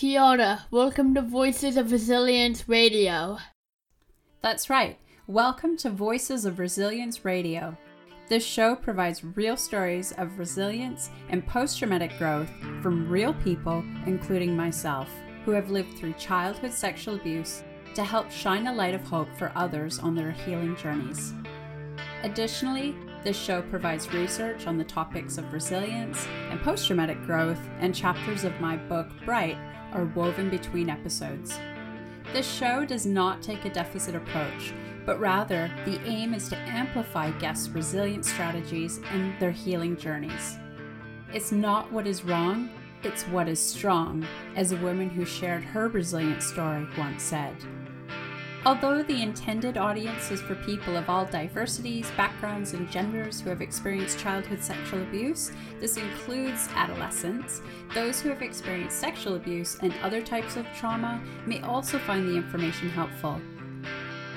Kia. Welcome to Voices of Resilience Radio. That's right. Welcome to Voices of Resilience Radio. This show provides real stories of resilience and post traumatic growth from real people, including myself, who have lived through childhood sexual abuse to help shine a light of hope for others on their healing journeys. Additionally, this show provides research on the topics of resilience and post traumatic growth, and chapters of my book, Bright, are woven between episodes. This show does not take a deficit approach, but rather the aim is to amplify guests' resilience strategies and their healing journeys. It's not what is wrong, it's what is strong, as a woman who shared her resilient story once said. Although the intended audience is for people of all diversities, backgrounds, and genders who have experienced childhood sexual abuse, this includes adolescents. Those who have experienced sexual abuse and other types of trauma may also find the information helpful.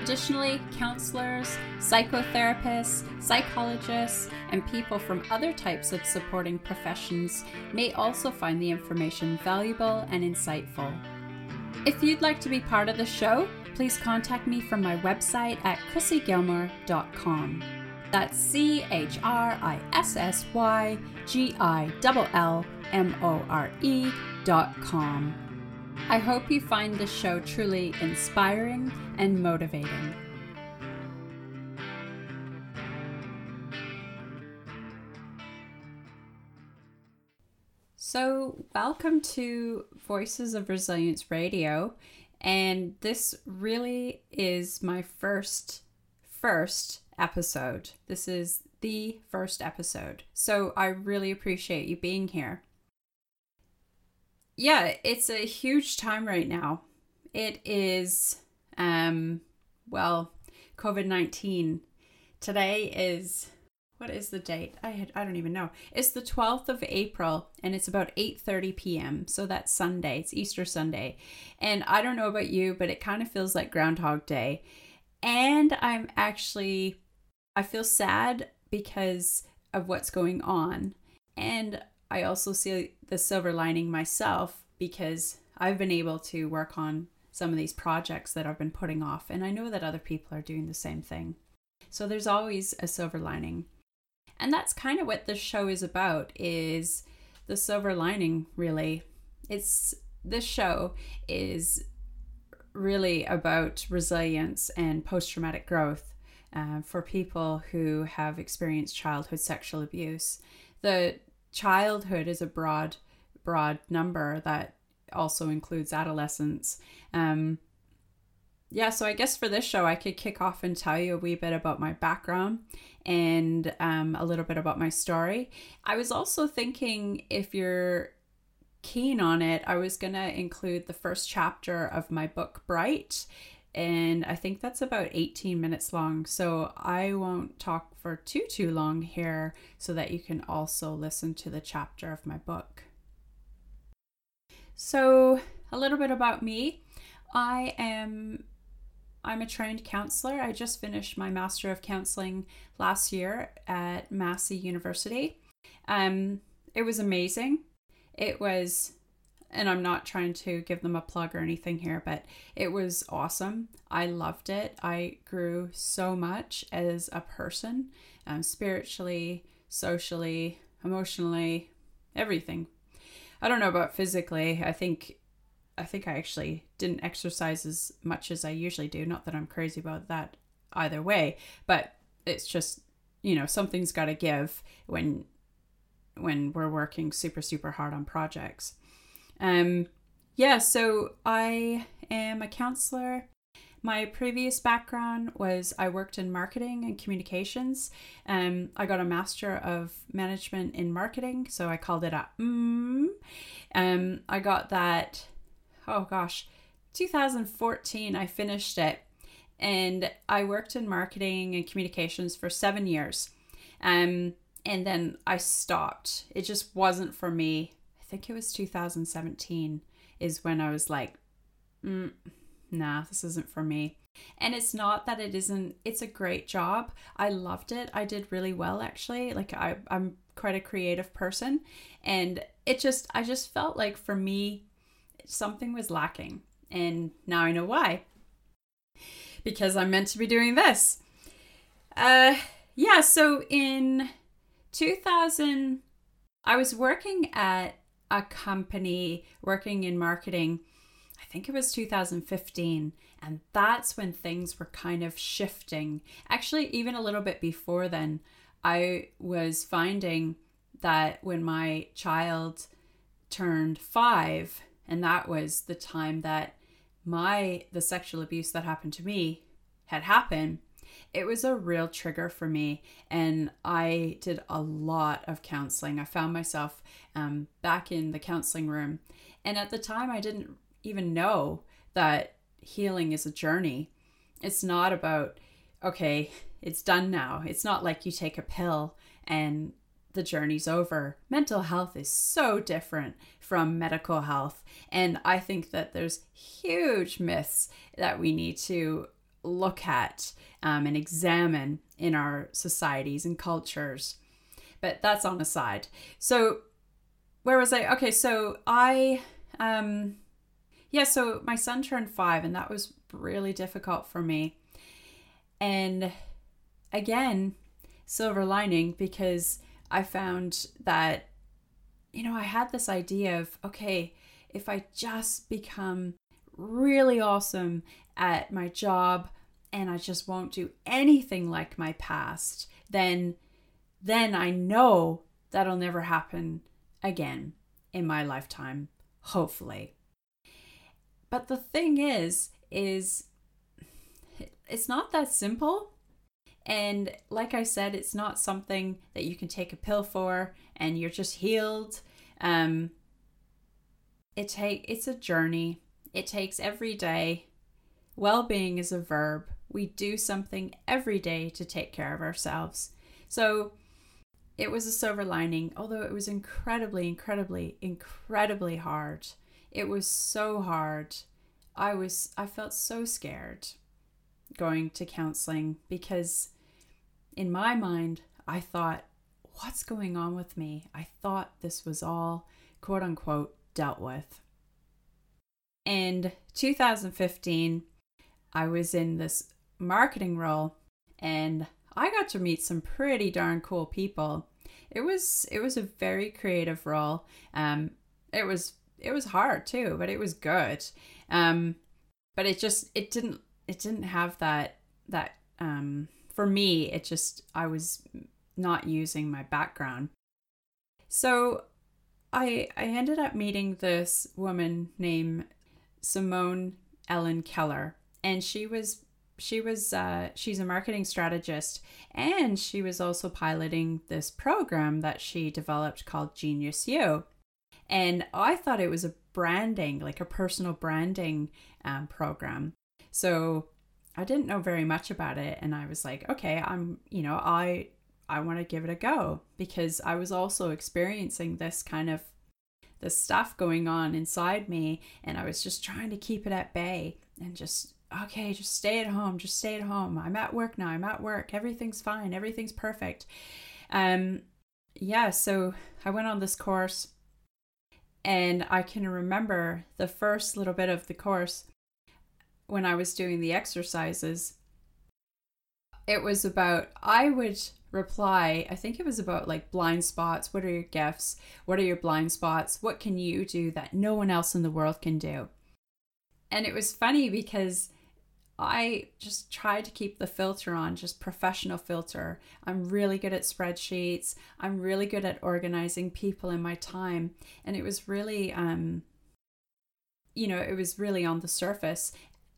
Additionally, counselors, psychotherapists, psychologists, and people from other types of supporting professions may also find the information valuable and insightful. If you'd like to be part of the show, please contact me from my website at chrissygillmore.com. That's C H R I S S Y G I L L M O R E dot com. I hope you find this show truly inspiring and motivating. So, welcome to Voices of Resilience Radio. And this really is my first, first episode. This is the first episode. So I really appreciate you being here. Yeah, it's a huge time right now. It is, um, well, COVID 19. Today is what is the date? I had, I don't even know. It's the 12th of April and it's about 8:30 p.m. So that's Sunday. It's Easter Sunday. And I don't know about you, but it kind of feels like Groundhog Day. And I'm actually I feel sad because of what's going on. And I also see the silver lining myself because I've been able to work on some of these projects that I've been putting off and I know that other people are doing the same thing. So there's always a silver lining and that's kind of what this show is about is the silver lining really. It's this show is really about resilience and post-traumatic growth uh, for people who have experienced childhood sexual abuse. The childhood is a broad broad number that also includes adolescents. Um, yeah, so I guess for this show, I could kick off and tell you a wee bit about my background and um, a little bit about my story. I was also thinking if you're keen on it, I was going to include the first chapter of my book, Bright. And I think that's about 18 minutes long. So I won't talk for too, too long here so that you can also listen to the chapter of my book. So, a little bit about me. I am I'm a trained counselor. I just finished my Master of Counseling last year at Massey University. Um, it was amazing. It was, and I'm not trying to give them a plug or anything here, but it was awesome. I loved it. I grew so much as a person, um, spiritually, socially, emotionally, everything. I don't know about physically. I think I think I actually didn't exercise as much as I usually do. Not that I'm crazy about that either way, but it's just, you know, something's got to give when when we're working super super hard on projects. Um yeah, so I am a counselor. My previous background was I worked in marketing and communications. Um, I got a master of management in marketing, so I called it a mm. Um, I got that oh gosh, 2014, I finished it. And I worked in marketing and communications for seven years. Um, and then I stopped. It just wasn't for me. I think it was 2017 is when I was like, mm, nah, this isn't for me. And it's not that it isn't, it's a great job. I loved it. I did really well actually. Like I, I'm quite a creative person. And it just, I just felt like for me, something was lacking. And now I know why. Because I'm meant to be doing this. Uh, yeah, so in 2000, I was working at a company working in marketing. I think it was 2015. And that's when things were kind of shifting. Actually, even a little bit before then, I was finding that when my child turned five, and that was the time that my the sexual abuse that happened to me had happened. It was a real trigger for me and i did a lot of counseling. I found myself um, back in the counseling room and at the time i didn't even know that healing is a journey. It's not about okay it's done now. It's not like you take a pill and the journey's over. Mental health is so different from medical health. And I think that there's huge myths that we need to look at um, and examine in our societies and cultures. But that's on a side. So, where was I? Okay, so I, um, yeah, so my son turned five, and that was really difficult for me. And again, silver lining because I found that, you know, I had this idea of, okay, if I just become really awesome at my job and I just won't do anything like my past, then then I know that'll never happen again in my lifetime, hopefully. But the thing is is it's not that simple and like I said, it's not something that you can take a pill for and you're just healed. Um, it take it's a journey. It takes every day. Well-being is a verb. We do something every day to take care of ourselves. So it was a silver lining, although it was incredibly, incredibly, incredibly hard. It was so hard. I was I felt so scared going to counseling because in my mind, I thought, what's going on with me? I thought this was all quote unquote dealt with. In 2015, I was in this marketing role and I got to meet some pretty darn cool people. It was it was a very creative role. Um it was it was hard too, but it was good. Um but it just it didn't it didn't have that that um for me, it just, I was not using my background. So I, I ended up meeting this woman named Simone Ellen Keller, and she was she was uh, she's a marketing strategist and she was also piloting this program that she developed called genius you and i thought it was a branding like a personal branding um, program so I didn't know very much about it and I was like, okay, I'm, you know, I I want to give it a go because I was also experiencing this kind of this stuff going on inside me and I was just trying to keep it at bay and just okay, just stay at home, just stay at home. I'm at work now. I'm at work. Everything's fine. Everything's perfect. Um yeah, so I went on this course and I can remember the first little bit of the course when I was doing the exercises, it was about, I would reply, I think it was about like blind spots. What are your gifts? What are your blind spots? What can you do that no one else in the world can do? And it was funny because I just tried to keep the filter on, just professional filter. I'm really good at spreadsheets. I'm really good at organizing people in my time. And it was really, um, you know, it was really on the surface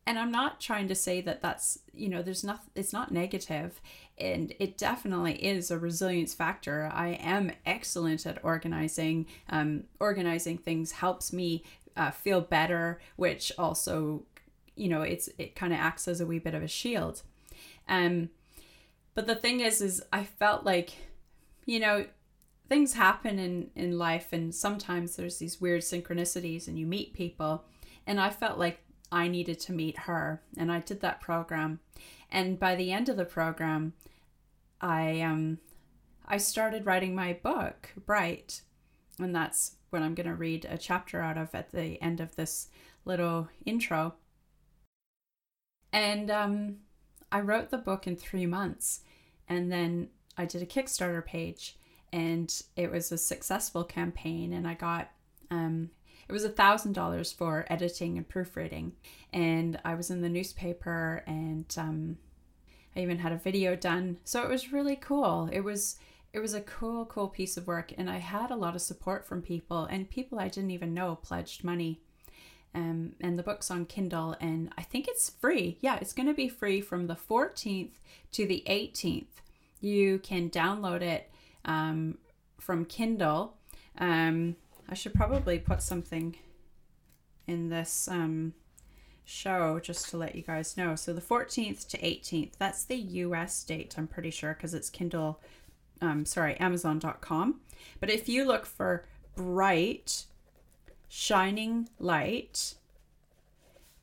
and i'm not trying to say that that's you know there's not it's not negative. And it definitely is a resilience factor. I am excellent at organizing um, organizing things helps me uh, feel better which also you know it's it kind of acts as a wee bit of a shield. Um but the thing is is i felt like you know things happen in in life and sometimes there's these weird synchronicities and you meet people. And i felt like I needed to meet her, and I did that program. And by the end of the program, I um I started writing my book, Bright, and that's what I'm going to read a chapter out of at the end of this little intro. And um, I wrote the book in three months. And then I did a Kickstarter page, and it was a successful campaign. And I got, um, it was a thousand dollars for editing and proofreading. And I was in the newspaper, and um, I even had a video done. So it was really cool. It was it was a cool, cool piece of work, and I had a lot of support from people and people I didn't even know pledged money. Um, and the book's on Kindle, and I think it's free. Yeah, it's going to be free from the 14th to the 18th. You can download it um, from Kindle. Um, I should probably put something in this um, show just to let you guys know. So the 14th to 18th, that's the US date, I'm pretty sure, because it's Kindle, um, sorry, Amazon.com. But if you look for Bright Shining Light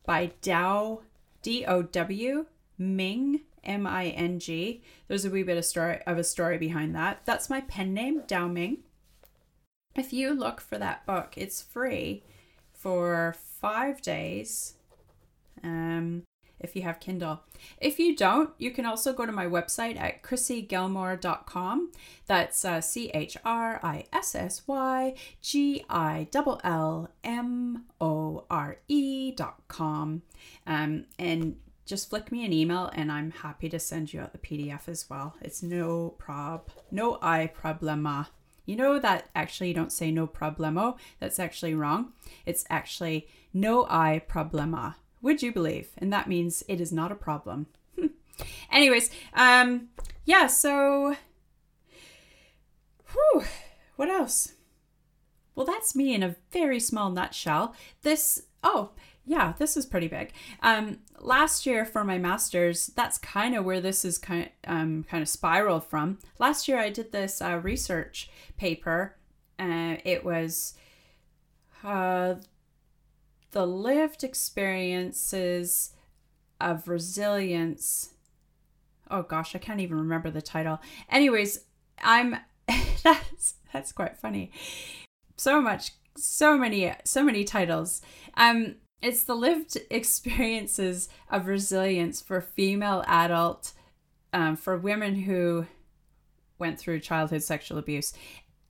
by Dow, D O W Ming, M I N G, there's a wee bit of story of a story behind that. That's my pen name, Dow Ming. If you look for that book, it's free for five days um, if you have Kindle. If you don't, you can also go to my website at chrissygillmore.com. That's uh, C H R I S S Y G I L L M O R E.com. Um, and just flick me an email and I'm happy to send you out the PDF as well. It's no prob, no I problema. You know that actually you don't say no problemo. That's actually wrong. It's actually no I problema would you believe? And that means it is not a problem. Anyways, um, yeah, so whew, what else? Well, that's me in a very small nutshell. This, oh, yeah, this is pretty big. Um, last year for my master's, that's kind of where this is kind of, um, kind of spiraled from. Last year I did this uh, research paper. Uh, it was uh, the lived experiences of resilience. Oh gosh, I can't even remember the title. Anyways, I'm that's that's quite funny. So much so many so many titles. Um it's the lived experiences of resilience for female adult um, for women who went through childhood sexual abuse.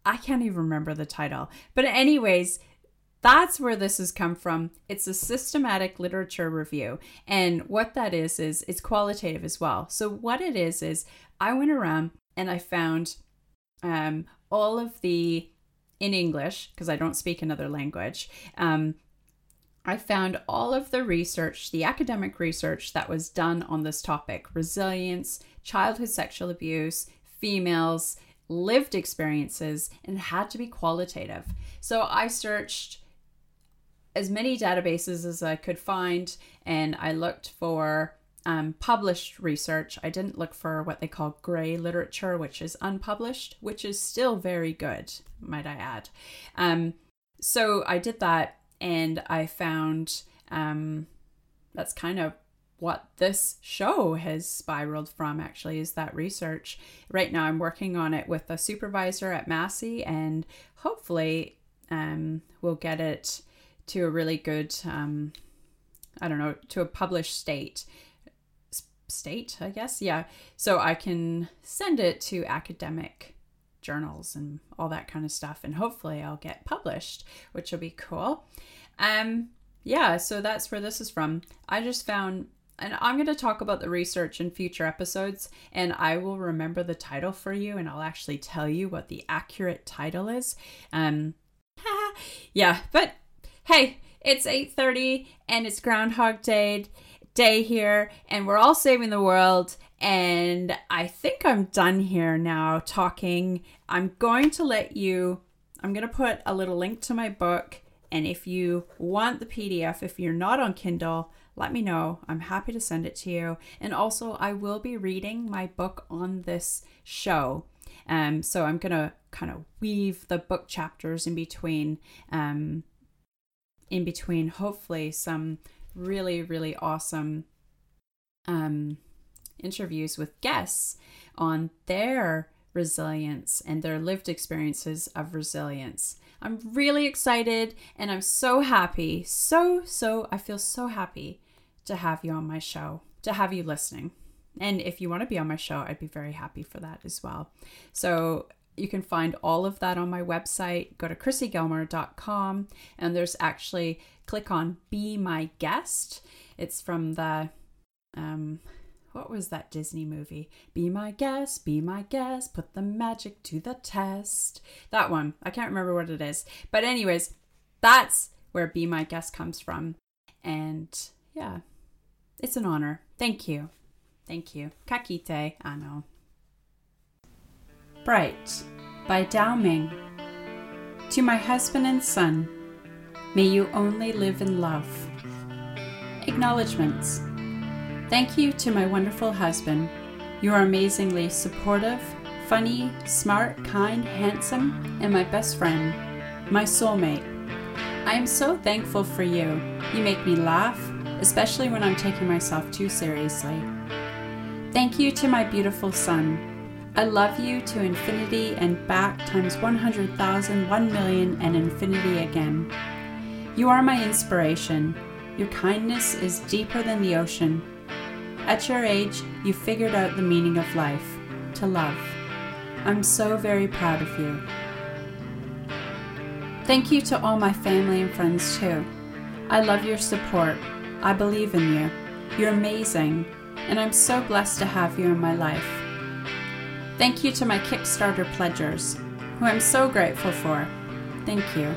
I can't even remember the title. But anyways, that's where this has come from. It's a systematic literature review. And what that is, is it's qualitative as well. So, what it is, is I went around and I found um, all of the, in English, because I don't speak another language, um, I found all of the research, the academic research that was done on this topic resilience, childhood sexual abuse, females, lived experiences, and had to be qualitative. So I searched as many databases as I could find, and I looked for um, published research. I didn't look for what they call gray literature, which is unpublished, which is still very good, might I add. Um, so I did that, and I found um, that's kind of what this show has spiraled from actually is that research right now i'm working on it with a supervisor at massey and hopefully um, we'll get it to a really good, um, I don't know, to a published state. State, I guess. Yeah. So I can send it to academic journals and all that kind of stuff. And hopefully I'll get published, which will be cool. Um, yeah, so that's where this is from. I just found and I'm going to talk about the research in future episodes, and I will remember the title for you, and I'll actually tell you what the accurate title is. Um, yeah, but hey, it's 8:30 and it's Groundhog Day day here and we're all saving the world and I think I'm done here now talking. I'm going to let you I'm going to put a little link to my book and if you want the PDF if you're not on Kindle, let me know. I'm happy to send it to you. And also, I will be reading my book on this show. Um, so I'm going to kind of weave the book chapters in between um, in between, hopefully, some really, really awesome um, interviews with guests on their resilience and their lived experiences of resilience. I'm really excited and I'm so happy. So, so, I feel so happy to have you on my show, to have you listening. And if you want to be on my show, I'd be very happy for that as well. So, you can find all of that on my website. Go to chrissygillmore.com and there's actually click on Be My Guest. It's from the um what was that Disney movie? Be my guest, be my guest, put the magic to the test. That one. I can't remember what it is. But anyways, that's where Be My Guest comes from. And yeah, it's an honor. Thank you. Thank you. Kakite, ano. Bright by Dow Ming. To my husband and son, may you only live in love. Acknowledgements. Thank you to my wonderful husband. You are amazingly supportive, funny, smart, kind, handsome, and my best friend, my soulmate. I am so thankful for you. You make me laugh, especially when I'm taking myself too seriously. Thank you to my beautiful son. I love you to infinity and back times 100,000, 1 million, and infinity again. You are my inspiration. Your kindness is deeper than the ocean. At your age, you figured out the meaning of life to love. I'm so very proud of you. Thank you to all my family and friends too. I love your support. I believe in you. You're amazing, and I'm so blessed to have you in my life. Thank you to my Kickstarter pledgers, who I'm so grateful for. Thank you.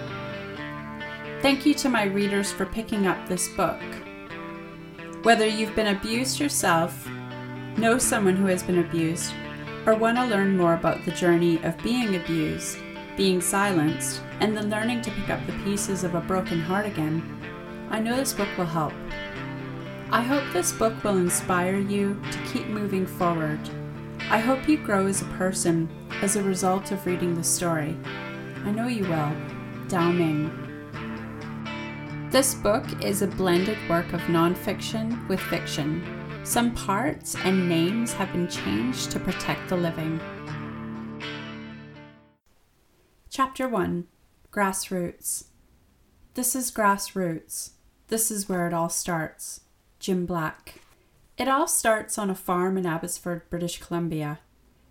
Thank you to my readers for picking up this book. Whether you've been abused yourself, know someone who has been abused, or want to learn more about the journey of being abused, being silenced, and then learning to pick up the pieces of a broken heart again, I know this book will help. I hope this book will inspire you to keep moving forward I hope you grow as a person as a result of reading the story. I know you will. Dow Ming. This book is a blended work of nonfiction with fiction. Some parts and names have been changed to protect the living. Chapter 1 Grassroots. This is grassroots. This is where it all starts. Jim Black. It all starts on a farm in Abbotsford, British Columbia.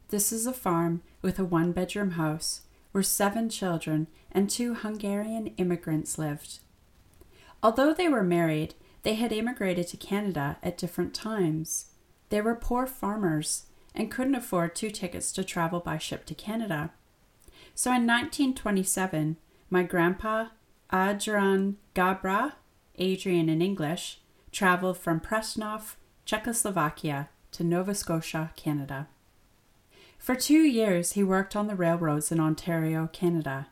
This is a farm with a one bedroom house where seven children and two Hungarian immigrants lived. Although they were married, they had immigrated to Canada at different times. They were poor farmers and couldn't afford two tickets to travel by ship to Canada. So in 1927, my grandpa, Adrian Gabra, Adrian in English, traveled from Prešov Czechoslovakia to Nova Scotia, Canada. For two years, he worked on the railroads in Ontario, Canada.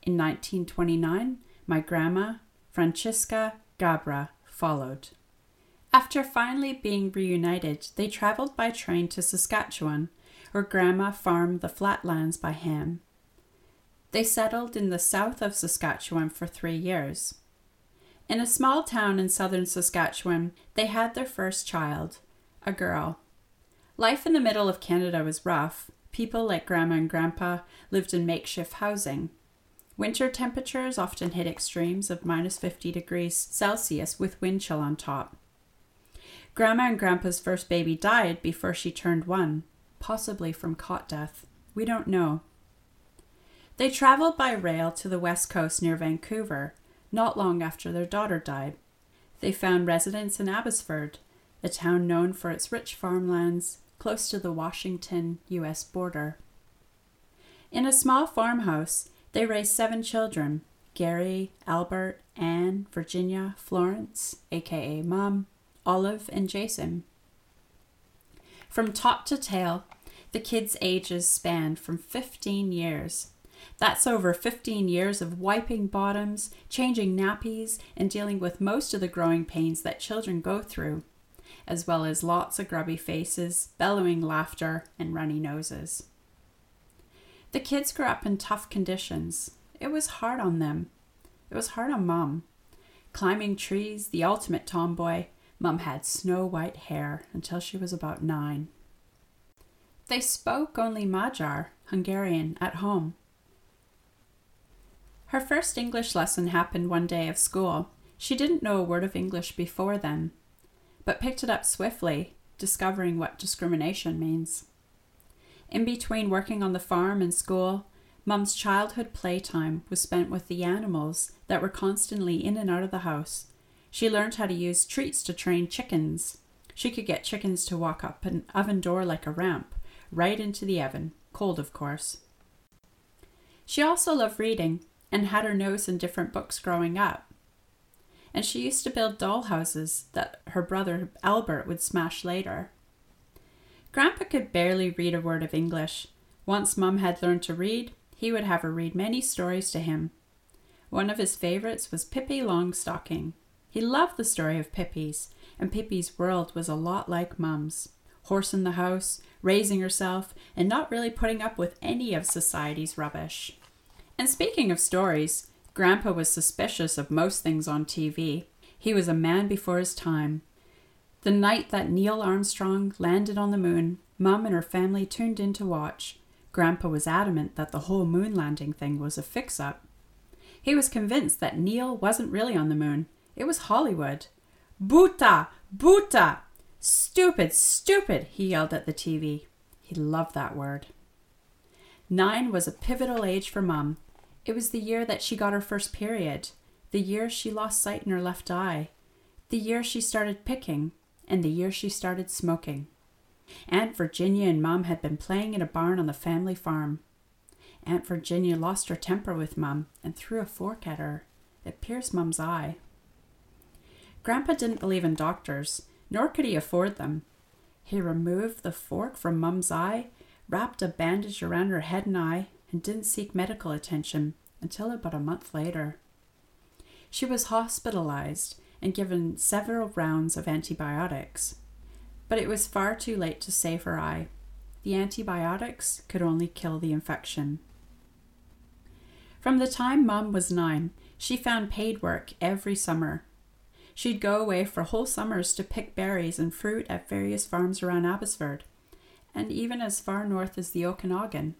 In 1929, my grandma, Francisca Gabra, followed. After finally being reunited, they traveled by train to Saskatchewan, where Grandma farmed the flatlands by hand. They settled in the south of Saskatchewan for three years. In a small town in southern Saskatchewan, they had their first child, a girl. Life in the middle of Canada was rough. People like Grandma and Grandpa lived in makeshift housing. Winter temperatures often hit extremes of minus 50 degrees Celsius with wind chill on top. Grandma and Grandpa's first baby died before she turned one, possibly from cot death. We don't know. They traveled by rail to the west coast near Vancouver, not long after their daughter died. They found residence in Abbotsford, a town known for its rich farmlands close to the Washington U.S. border. In a small farmhouse, they raised seven children Gary, Albert, Anne, Virginia, Florence, aka Mom, Olive, and Jason. From top to tail, the kids' ages spanned from 15 years that's over 15 years of wiping bottoms, changing nappies, and dealing with most of the growing pains that children go through, as well as lots of grubby faces, bellowing laughter, and runny noses. The kids grew up in tough conditions. It was hard on them. It was hard on Mom. Climbing trees, the ultimate tomboy, Mum had snow white hair until she was about nine. They spoke only Magyar, Hungarian, at home. Her first English lesson happened one day of school. She didn't know a word of English before then, but picked it up swiftly, discovering what discrimination means. In between working on the farm and school, Mum's childhood playtime was spent with the animals that were constantly in and out of the house. She learned how to use treats to train chickens. She could get chickens to walk up an oven door like a ramp, right into the oven, cold of course. She also loved reading and had her nose in different books growing up. And she used to build doll houses that her brother Albert would smash later. Grandpa could barely read a word of English. Once Mum had learned to read, he would have her read many stories to him. One of his favorites was Pippi Longstocking. He loved the story of Pippi's, and Pippi's world was a lot like Mum's. Horse in the house, raising herself, and not really putting up with any of society's rubbish. And speaking of stories, Grandpa was suspicious of most things on TV. He was a man before his time. The night that Neil Armstrong landed on the moon, Mum and her family tuned in to watch. Grandpa was adamant that the whole moon landing thing was a fix up. He was convinced that Neil wasn't really on the moon, it was Hollywood. Buta! Buta! Stupid, stupid, he yelled at the TV. He loved that word. Nine was a pivotal age for Mum, it was the year that she got her first period, the year she lost sight in her left eye, the year she started picking, and the year she started smoking. Aunt Virginia and Mom had been playing in a barn on the family farm. Aunt Virginia lost her temper with Mom and threw a fork at her. It pierced Mom's eye. Grandpa didn't believe in doctors, nor could he afford them. He removed the fork from Mum's eye, wrapped a bandage around her head and eye, and didn't seek medical attention until about a month later. She was hospitalized and given several rounds of antibiotics, but it was far too late to save her eye. The antibiotics could only kill the infection. From the time Mum was nine, she found paid work every summer. She'd go away for whole summers to pick berries and fruit at various farms around Abbotsford, and even as far north as the Okanagan.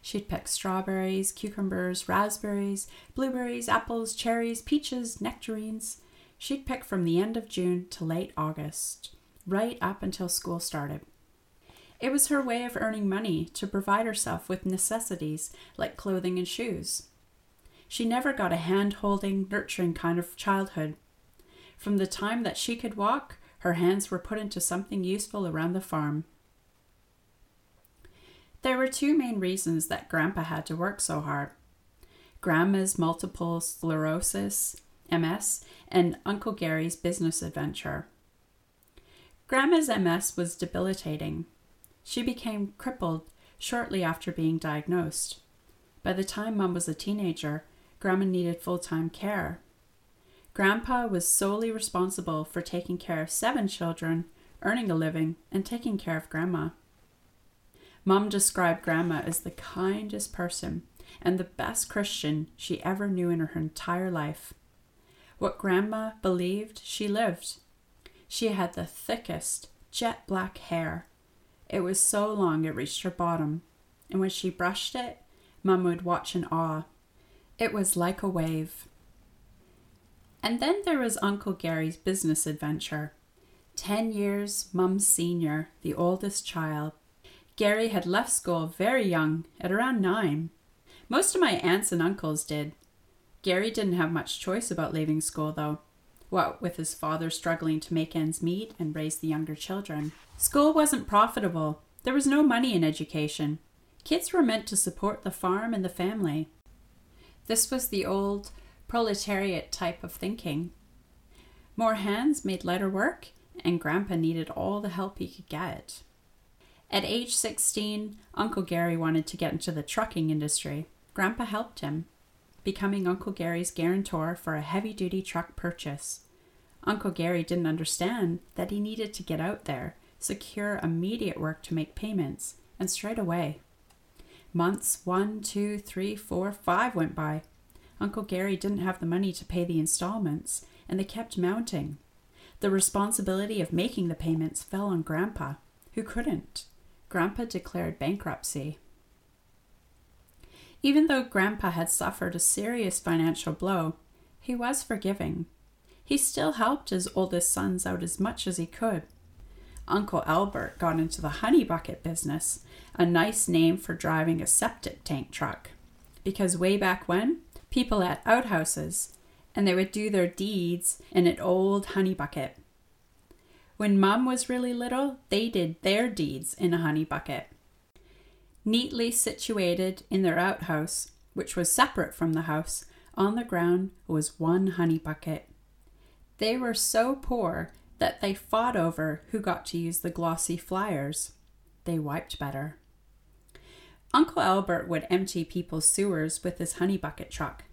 She'd pick strawberries, cucumbers, raspberries, blueberries, apples, cherries, peaches, nectarines. She'd pick from the end of June to late August, right up until school started. It was her way of earning money to provide herself with necessities like clothing and shoes. She never got a hand holding, nurturing kind of childhood. From the time that she could walk, her hands were put into something useful around the farm. There were two main reasons that Grandpa had to work so hard Grandma's multiple sclerosis, MS, and Uncle Gary's business adventure. Grandma's MS was debilitating. She became crippled shortly after being diagnosed. By the time Mum was a teenager, Grandma needed full time care. Grandpa was solely responsible for taking care of seven children, earning a living, and taking care of Grandma. Mom described Grandma as the kindest person and the best Christian she ever knew in her entire life. What Grandma believed, she lived. She had the thickest, jet black hair. It was so long it reached her bottom, and when she brushed it, Mum would watch in awe. It was like a wave. And then there was Uncle Gary's business adventure. Ten years, Mum's senior, the oldest child, Gary had left school very young, at around nine. Most of my aunts and uncles did. Gary didn't have much choice about leaving school, though. What with his father struggling to make ends meet and raise the younger children. School wasn't profitable. There was no money in education. Kids were meant to support the farm and the family. This was the old proletariat type of thinking. More hands made lighter work, and Grandpa needed all the help he could get. At age 16, Uncle Gary wanted to get into the trucking industry. Grandpa helped him, becoming Uncle Gary's guarantor for a heavy duty truck purchase. Uncle Gary didn't understand that he needed to get out there, secure immediate work to make payments, and straight away. Months one, two, three, four, five went by. Uncle Gary didn't have the money to pay the installments, and they kept mounting. The responsibility of making the payments fell on Grandpa, who couldn't. Grandpa declared bankruptcy. Even though Grandpa had suffered a serious financial blow, he was forgiving. He still helped his oldest sons out as much as he could. Uncle Albert got into the honey bucket business, a nice name for driving a septic tank truck. Because way back when, people had outhouses and they would do their deeds in an old honey bucket. When Mum was really little, they did their deeds in a honey bucket. Neatly situated in their outhouse, which was separate from the house, on the ground was one honey bucket. They were so poor that they fought over who got to use the glossy flyers. They wiped better. Uncle Albert would empty people's sewers with his honey bucket truck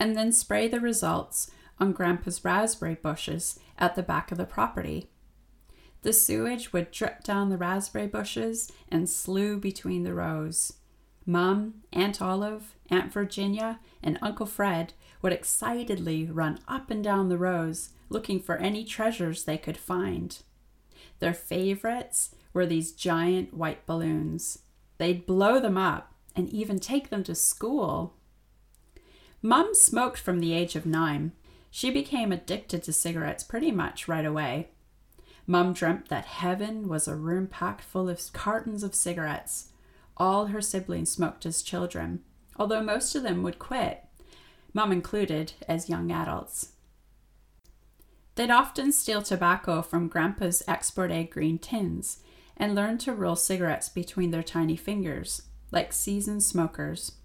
and then spray the results on Grandpa's raspberry bushes at the back of the property. The sewage would drip down the raspberry bushes and slough between the rows. Mum, Aunt Olive, Aunt Virginia, and Uncle Fred would excitedly run up and down the rows looking for any treasures they could find. Their favorites were these giant white balloons. They'd blow them up and even take them to school. Mum smoked from the age of nine. She became addicted to cigarettes pretty much right away. Mum dreamt that heaven was a room packed full of cartons of cigarettes. All her siblings smoked as children, although most of them would quit, Mum included, as young adults. They'd often steal tobacco from Grandpa's Export A green tins and learn to roll cigarettes between their tiny fingers, like seasoned smokers.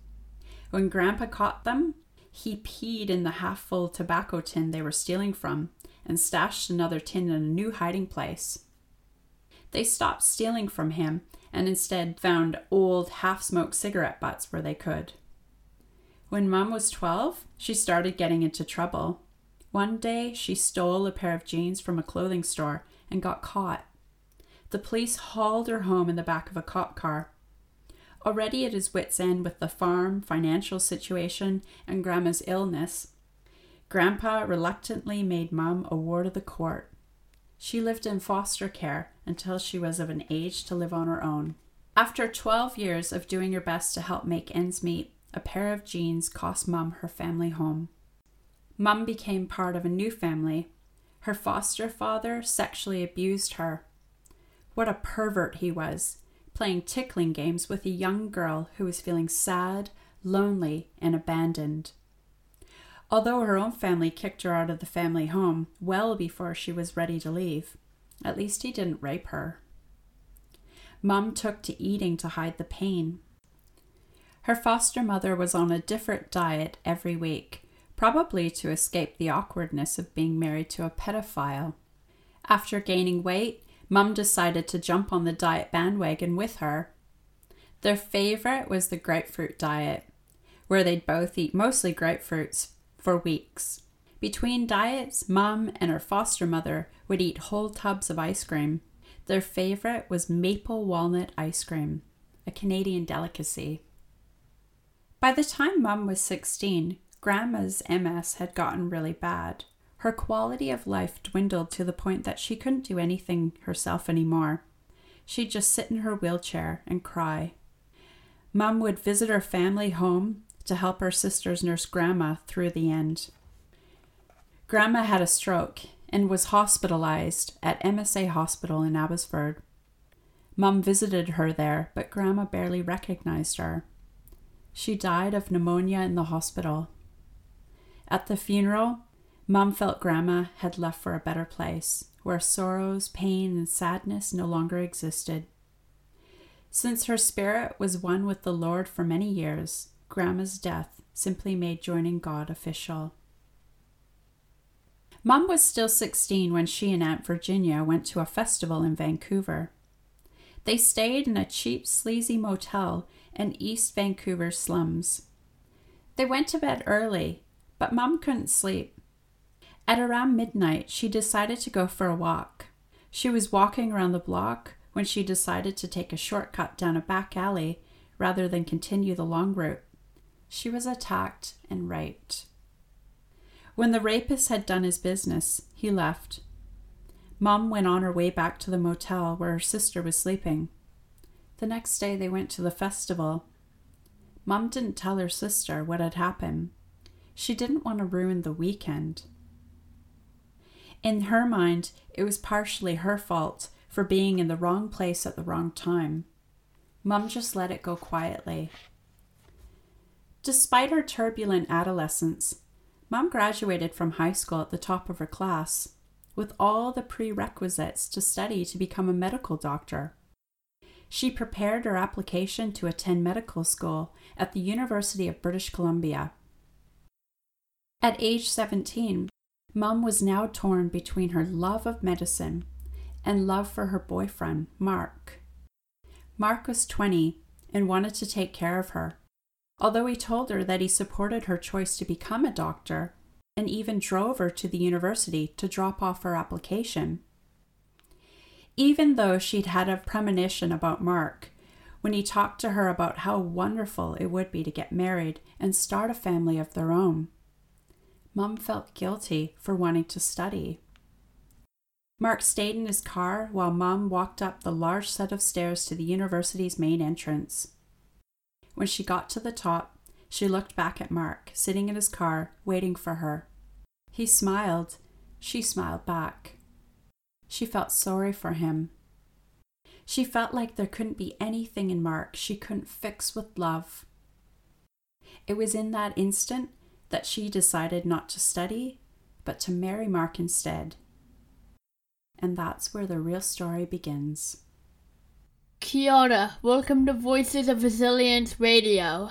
When Grandpa caught them, he peed in the half full tobacco tin they were stealing from and stashed another tin in a new hiding place. They stopped stealing from him and instead found old half smoked cigarette butts where they could. When Mom was 12, she started getting into trouble. One day, she stole a pair of jeans from a clothing store and got caught. The police hauled her home in the back of a cop car. Already at his wits' end with the farm, financial situation, and Grandma's illness, Grandpa reluctantly made Mum a ward of the court. She lived in foster care until she was of an age to live on her own. After 12 years of doing her best to help make ends meet, a pair of jeans cost Mum her family home. Mum became part of a new family. Her foster father sexually abused her. What a pervert he was, playing tickling games with a young girl who was feeling sad, lonely, and abandoned. Although her own family kicked her out of the family home well before she was ready to leave, at least he didn't rape her. Mum took to eating to hide the pain. Her foster mother was on a different diet every week, probably to escape the awkwardness of being married to a pedophile. After gaining weight, Mum decided to jump on the diet bandwagon with her. Their favorite was the grapefruit diet, where they'd both eat mostly grapefruits for weeks. Between diets, Mum and her foster mother would eat whole tubs of ice cream. Their favorite was maple walnut ice cream, a Canadian delicacy. By the time Mum was 16, Grandma's MS had gotten really bad. Her quality of life dwindled to the point that she couldn't do anything herself anymore. She'd just sit in her wheelchair and cry. Mum would visit her family home to help her sisters nurse Grandma through the end. Grandma had a stroke and was hospitalized at MSA Hospital in Abbotsford. Mum visited her there, but Grandma barely recognized her. She died of pneumonia in the hospital. At the funeral, Mum felt Grandma had left for a better place, where sorrows, pain, and sadness no longer existed. Since her spirit was one with the Lord for many years, Grandma's death simply made joining God official. Mom was still 16 when she and Aunt Virginia went to a festival in Vancouver. They stayed in a cheap, sleazy motel in East Vancouver slums. They went to bed early, but Mom couldn't sleep. At around midnight, she decided to go for a walk. She was walking around the block when she decided to take a shortcut down a back alley rather than continue the long route. She was attacked and raped. When the rapist had done his business, he left. Mom went on her way back to the motel where her sister was sleeping. The next day they went to the festival. Mom didn't tell her sister what had happened. She didn't want to ruin the weekend. In her mind, it was partially her fault for being in the wrong place at the wrong time. Mum just let it go quietly. Despite her turbulent adolescence, Mum graduated from high school at the top of her class, with all the prerequisites to study to become a medical doctor. She prepared her application to attend medical school at the University of British Columbia. At age 17, Mum was now torn between her love of medicine and love for her boyfriend, Mark. Mark was 20 and wanted to take care of her, although he told her that he supported her choice to become a doctor and even drove her to the university to drop off her application. Even though she'd had a premonition about Mark, when he talked to her about how wonderful it would be to get married and start a family of their own. Mum felt guilty for wanting to study. Mark stayed in his car while Mum walked up the large set of stairs to the university's main entrance. When she got to the top, she looked back at Mark, sitting in his car, waiting for her. He smiled. She smiled back. She felt sorry for him. She felt like there couldn't be anything in Mark she couldn't fix with love. It was in that instant that she decided not to study, but to marry Mark instead. And that's where the real story begins. Kia ora. Welcome to Voices of Resilience Radio.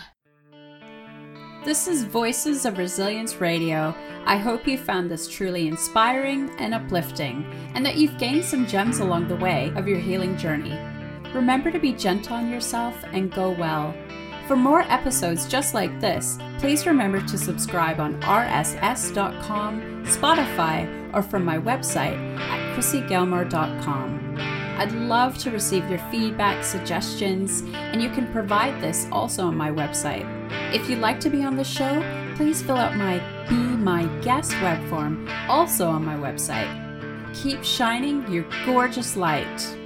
This is Voices of Resilience Radio. I hope you found this truly inspiring and uplifting, and that you've gained some gems along the way of your healing journey. Remember to be gentle on yourself and go well. For more episodes just like this, please remember to subscribe on rss.com, Spotify, or from my website at chrissygillmore.com. I'd love to receive your feedback, suggestions, and you can provide this also on my website. If you'd like to be on the show, please fill out my Be My Guest web form also on my website. Keep shining your gorgeous light.